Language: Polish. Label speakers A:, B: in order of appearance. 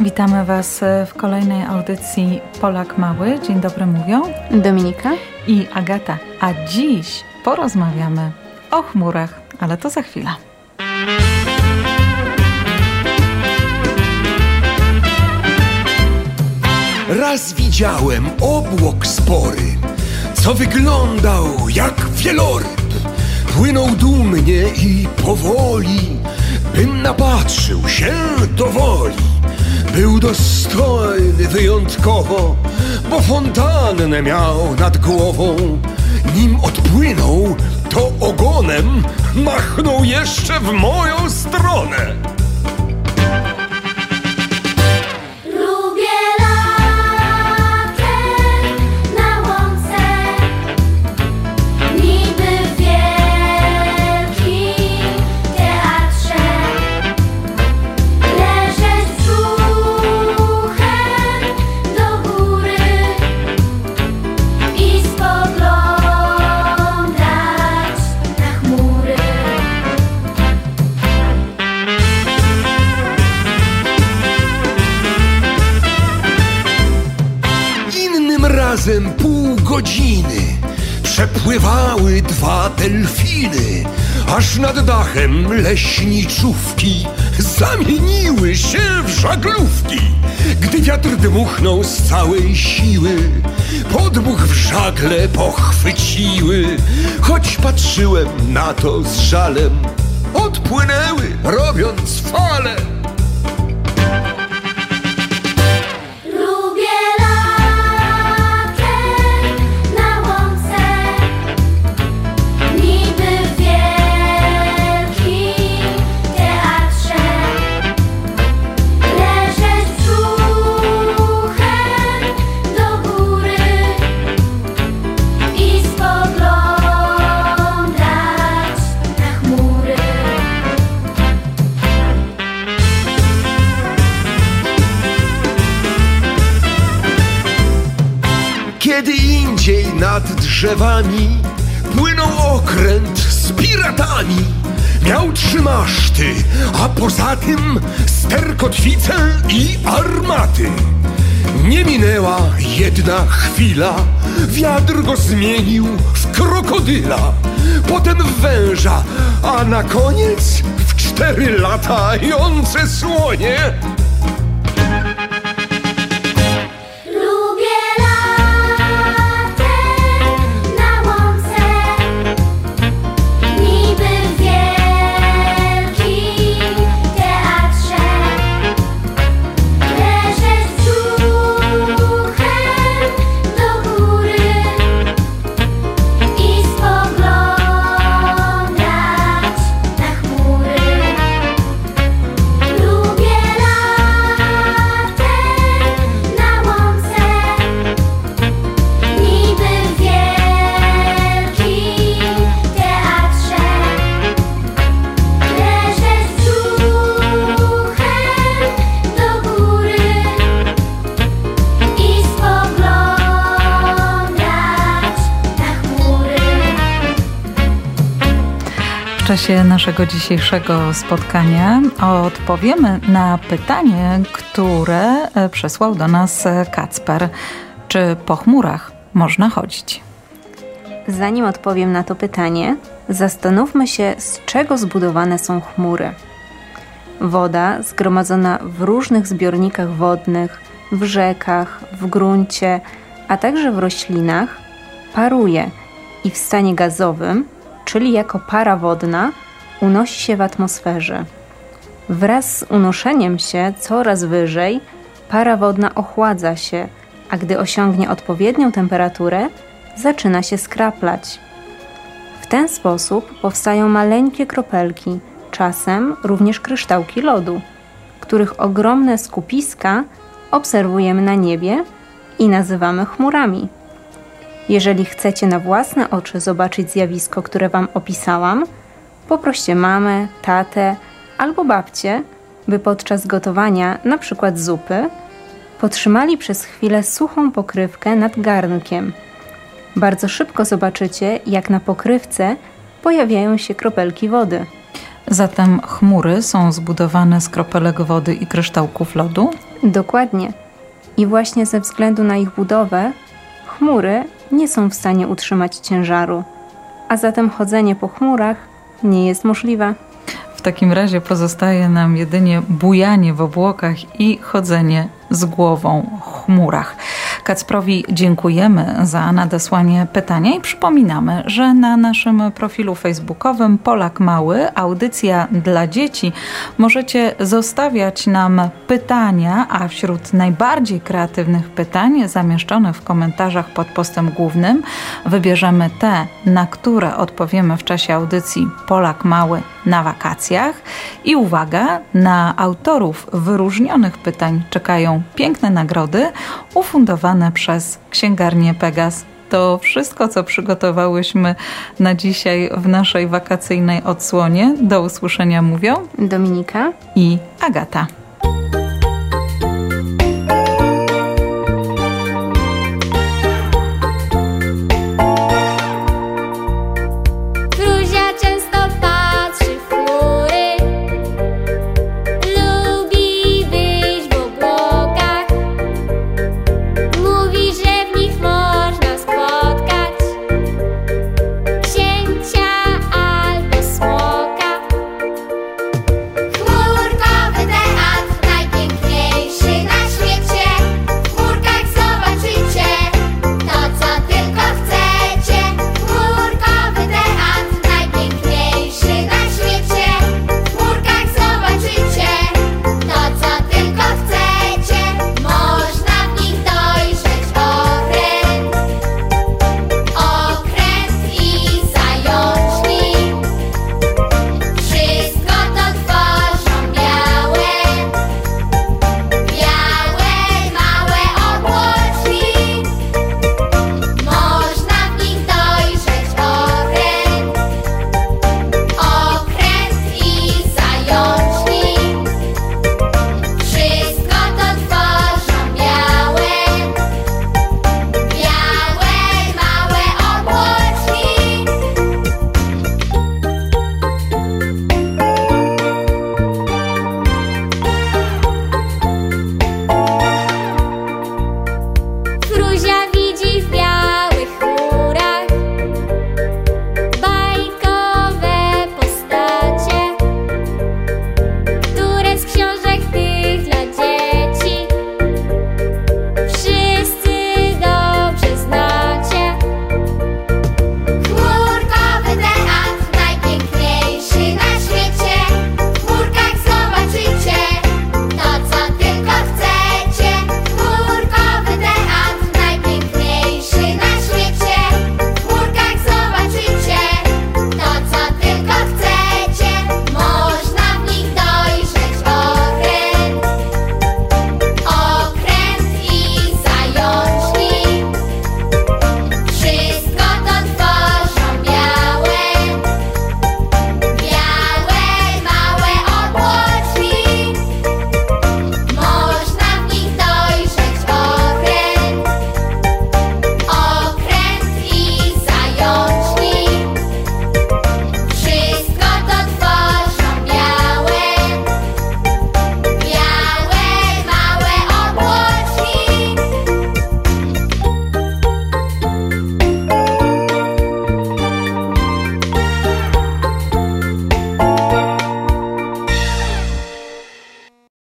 A: Witamy Was w kolejnej audycji Polak Mały. Dzień dobry mówią
B: Dominika
A: i Agata. A dziś porozmawiamy o chmurach, ale to za chwilę.
C: Raz widziałem obłok spory, co wyglądał jak wieloryb. Płynął dumnie i powoli, bym napatrzył się do woli. Był dostojny wyjątkowo, bo fontannę miał nad głową. Nim odpłynął, to ogonem machnął jeszcze w moją stronę. Przepływały dwa delfiny, aż nad dachem leśniczówki zamieniły się w żaglówki. Gdy wiatr dmuchnął z całej siły, podmuch w żagle pochwyciły. Choć patrzyłem na to z żalem, odpłynęły, robiąc fale. Nad drzewami płynął okręt z piratami. Miał trzy maszty, a poza tym sterkotwicę i armaty. Nie minęła jedna chwila, wiatr go zmienił w krokodyla, potem w węża, a na koniec w cztery latające słonie.
A: Czasie naszego dzisiejszego spotkania odpowiemy na pytanie, które e, przesłał do nas e, Kacper. Czy po chmurach można chodzić?
B: Zanim odpowiem na to pytanie, zastanówmy się, z czego zbudowane są chmury. Woda zgromadzona w różnych zbiornikach wodnych, w rzekach, w gruncie, a także w roślinach, paruje i w stanie gazowym czyli jako para wodna, unosi się w atmosferze. Wraz z unoszeniem się coraz wyżej, para wodna ochładza się, a gdy osiągnie odpowiednią temperaturę, zaczyna się skraplać. W ten sposób powstają maleńkie kropelki, czasem również kryształki lodu, których ogromne skupiska obserwujemy na niebie i nazywamy chmurami. Jeżeli chcecie na własne oczy zobaczyć zjawisko, które Wam opisałam, poproście mamę, tatę albo babcię, by podczas gotowania np. zupy potrzymali przez chwilę suchą pokrywkę nad garnkiem. Bardzo szybko zobaczycie, jak na pokrywce pojawiają się kropelki wody.
A: Zatem chmury są zbudowane z kropelek wody i kryształków lodu?
B: Dokładnie. I właśnie ze względu na ich budowę, chmury nie są w stanie utrzymać ciężaru, a zatem chodzenie po chmurach nie jest możliwe.
A: W takim razie pozostaje nam jedynie bujanie w obłokach i chodzenie z głową w chmurach. Kacprowi dziękujemy za nadesłanie pytania i przypominamy, że na naszym profilu facebookowym Polak Mały, audycja dla dzieci, możecie zostawiać nam pytania, a wśród najbardziej kreatywnych pytań zamieszczonych w komentarzach pod postem głównym wybierzemy te, na które odpowiemy w czasie audycji Polak Mały na wakacjach. I uwaga, na autorów wyróżnionych pytań czekają piękne nagrody ufundowane przez księgarnię Pegas. To wszystko, co przygotowałyśmy na dzisiaj w naszej wakacyjnej odsłonie. Do usłyszenia mówią
B: Dominika
A: i Agata.